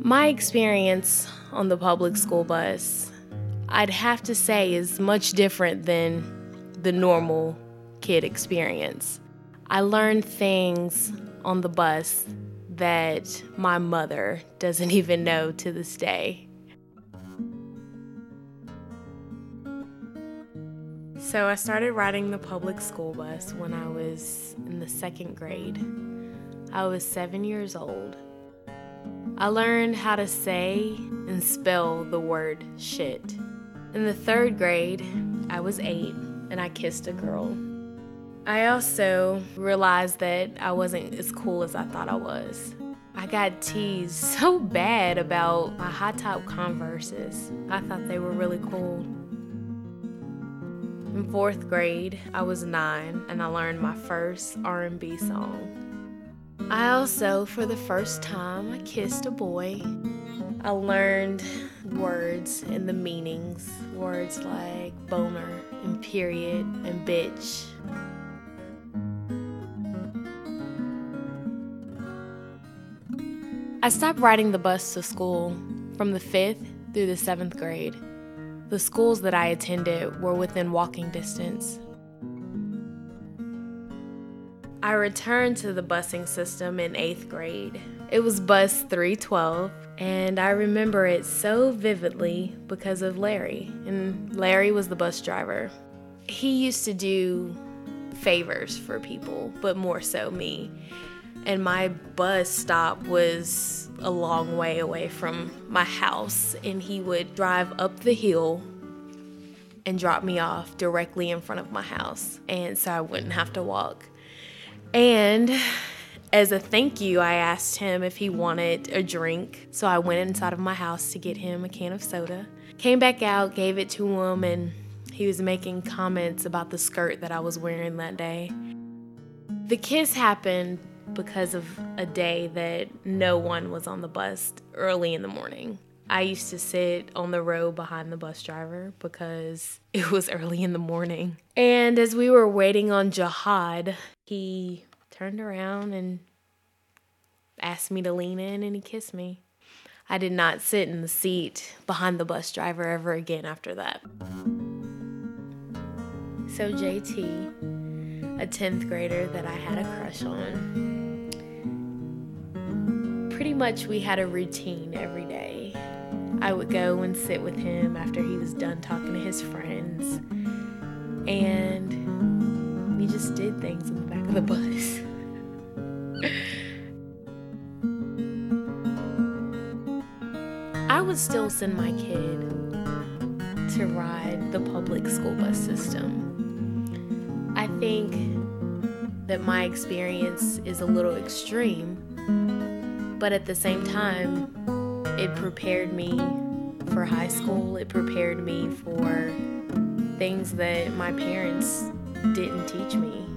My experience on the public school bus, I'd have to say, is much different than the normal kid experience. I learned things on the bus that my mother doesn't even know to this day. So I started riding the public school bus when I was in the second grade. I was seven years old. I learned how to say and spell the word shit. In the third grade, I was eight and I kissed a girl. I also realized that I wasn't as cool as I thought I was. I got teased so bad about my high top Converses. I thought they were really cool. In fourth grade, I was nine and I learned my first R&B song. I also, for the first time, kissed a boy. I learned words and the meanings, words like boner and period and bitch. I stopped riding the bus to school from the fifth through the seventh grade. The schools that I attended were within walking distance. I returned to the busing system in eighth grade. It was bus 312, and I remember it so vividly because of Larry. And Larry was the bus driver. He used to do favors for people, but more so me and my bus stop was a long way away from my house and he would drive up the hill and drop me off directly in front of my house and so I wouldn't have to walk. And as a thank you, I asked him if he wanted a drink. So I went inside of my house to get him a can of soda. Came back out, gave it to him, and he was making comments about the skirt that I was wearing that day. The kiss happened because of a day that no one was on the bus early in the morning. I used to sit on the row behind the bus driver because it was early in the morning. And as we were waiting on Jihad, he turned around and asked me to lean in and he kissed me. I did not sit in the seat behind the bus driver ever again after that. So, JT, a 10th grader that I had a crush on, pretty much we had a routine every day. I would go and sit with him after he was done talking to his friends, and we just did things in the back of the bus. I would still send my kid to ride the public school bus system. I think that my experience is a little extreme but at the same time, it prepared me for high school. It prepared me for things that my parents didn't teach me.